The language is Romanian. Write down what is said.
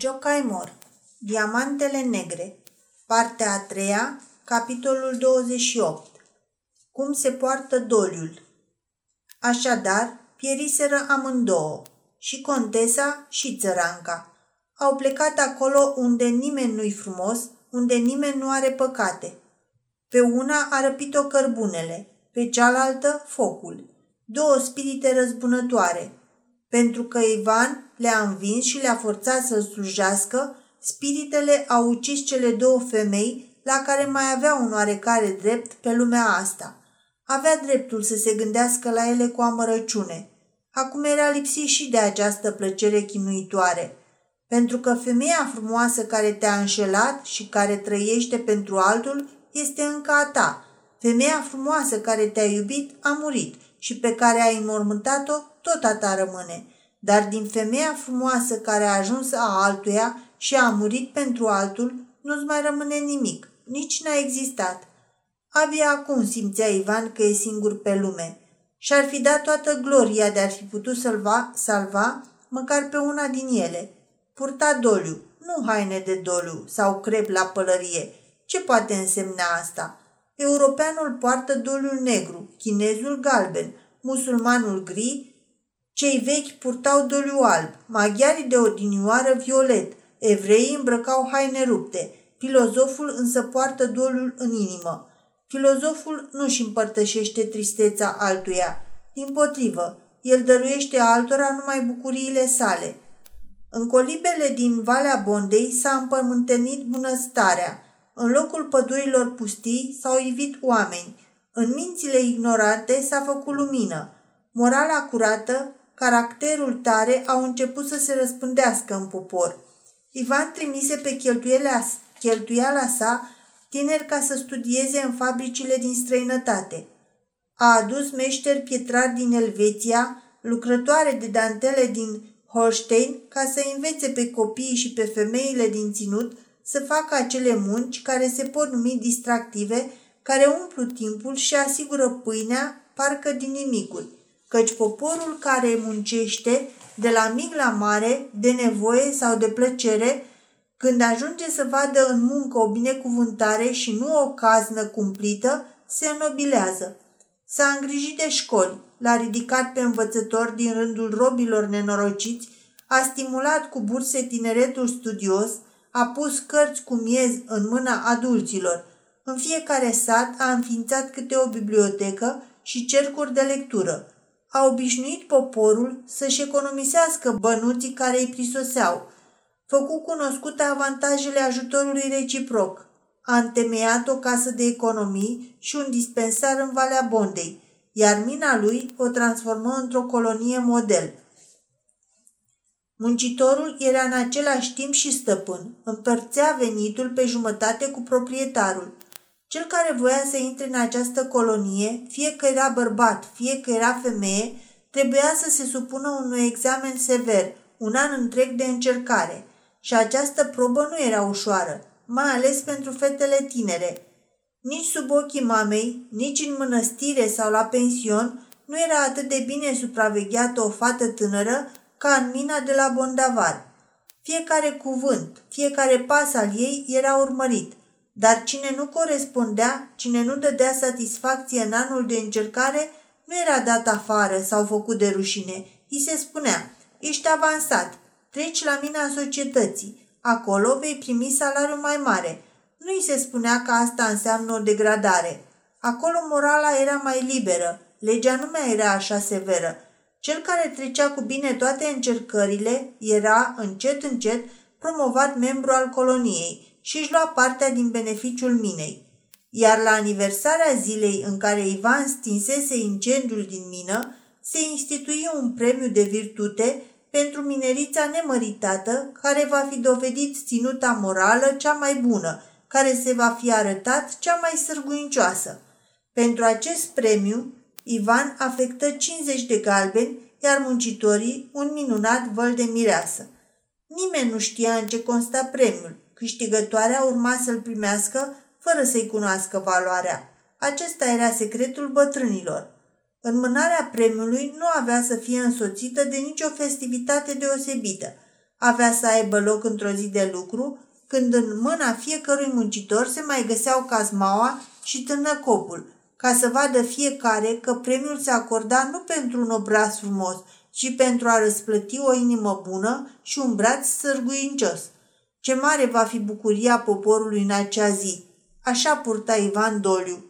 Jocaimor Diamantele negre Partea a treia Capitolul 28 Cum se poartă doliul Așadar, pieriseră amândouă, și contesa și țăranca. Au plecat acolo unde nimeni nu-i frumos, unde nimeni nu are păcate. Pe una a răpit-o cărbunele, pe cealaltă focul. Două spirite răzbunătoare. Pentru că Ivan le-a învins și le-a forțat să-l slujească, spiritele au ucis cele două femei la care mai avea un oarecare drept pe lumea asta. Avea dreptul să se gândească la ele cu amărăciune. Acum era lipsit și de această plăcere chinuitoare. Pentru că femeia frumoasă care te-a înșelat și care trăiește pentru altul este încă a ta. Femeia frumoasă care te-a iubit a murit și pe care ai înmormântat-o tot a ta rămâne. Dar din femeia frumoasă care a ajuns a altuia și a murit pentru altul, nu-ți mai rămâne nimic, nici n-a existat. Abia acum simțea Ivan că e singur pe lume. Și-ar fi dat toată gloria de a fi putut salva, salva măcar pe una din ele. Purta doliu, nu haine de doliu sau crep la pălărie. Ce poate însemna asta? Europeanul poartă doliul negru, chinezul galben, musulmanul gri, cei vechi purtau doliu alb, maghiarii de odinioară violet, evreii îmbrăcau haine rupte, filozoful însă poartă doliul în inimă. Filozoful nu-și împărtășește tristețea altuia. Din potrivă, el dăruiește altora numai bucuriile sale. În colibele din Valea Bondei s-a împământenit bunăstarea. În locul pădurilor pustii s-au ivit oameni. În mințile ignorante s-a făcut lumină. Morala curată, caracterul tare au început să se răspândească în popor. Ivan trimise pe cheltuiala sa tineri ca să studieze în fabricile din străinătate. A adus meșteri pietrari din Elveția, lucrătoare de dantele din Holstein, ca să învețe pe copiii și pe femeile din ținut să facă acele munci care se pot numi distractive, care umplu timpul și asigură pâinea, parcă din nimicul, căci poporul care muncește, de la mic la mare, de nevoie sau de plăcere, când ajunge să vadă în muncă o binecuvântare și nu o caznă cumplită, se înobilează. S-a îngrijit de școli, l-a ridicat pe învățător din rândul robilor nenorociți, a stimulat cu burse tineretul studios, a pus cărți cu miez în mâna adulților. În fiecare sat a înființat câte o bibliotecă și cercuri de lectură. A obișnuit poporul să-și economisească bănuții care îi prisoseau – făcu cunoscute avantajele ajutorului reciproc. A întemeiat o casă de economii și un dispensar în Valea Bondei, iar mina lui o transformă într-o colonie model. Muncitorul era în același timp și stăpân, împărțea venitul pe jumătate cu proprietarul. Cel care voia să intre în această colonie, fie că era bărbat, fie că era femeie, trebuia să se supună unui examen sever, un an întreg de încercare – și această probă nu era ușoară, mai ales pentru fetele tinere. Nici sub ochii mamei, nici în mănăstire sau la pension, nu era atât de bine supravegheată o fată tânără ca în mina de la Bondavar. Fiecare cuvânt, fiecare pas al ei era urmărit, dar cine nu corespundea, cine nu dădea satisfacție în anul de încercare, nu era dat afară sau făcut de rușine. I se spunea, ești avansat, Treci la mina societății. Acolo vei primi salariu mai mare. Nu îi se spunea că asta înseamnă o degradare. Acolo morala era mai liberă. Legea nu mai era așa severă. Cel care trecea cu bine toate încercările era, încet, încet, promovat membru al coloniei și își lua partea din beneficiul minei. Iar la aniversarea zilei în care Ivan stinsese incendiul din mină, se institui un premiu de virtute pentru minerița nemăritată, care va fi dovedit ținuta morală cea mai bună, care se va fi arătat cea mai sârguincioasă. Pentru acest premiu, Ivan afectă 50 de galbeni, iar muncitorii un minunat văl de mireasă. Nimeni nu știa în ce consta premiul. Câștigătoarea urma să-l primească fără să-i cunoască valoarea. Acesta era secretul bătrânilor. Înmânarea premiului nu avea să fie însoțită de nicio festivitate deosebită. avea să aibă loc într-o zi de lucru, când în mâna fiecărui muncitor se mai găseau cazmaua și târnăcopul, ca să vadă fiecare că premiul se acorda nu pentru un obraz frumos, ci pentru a răsplăti o inimă bună și un braț sârguincios. Ce mare va fi bucuria poporului în acea zi! Așa purta Ivan Doliu.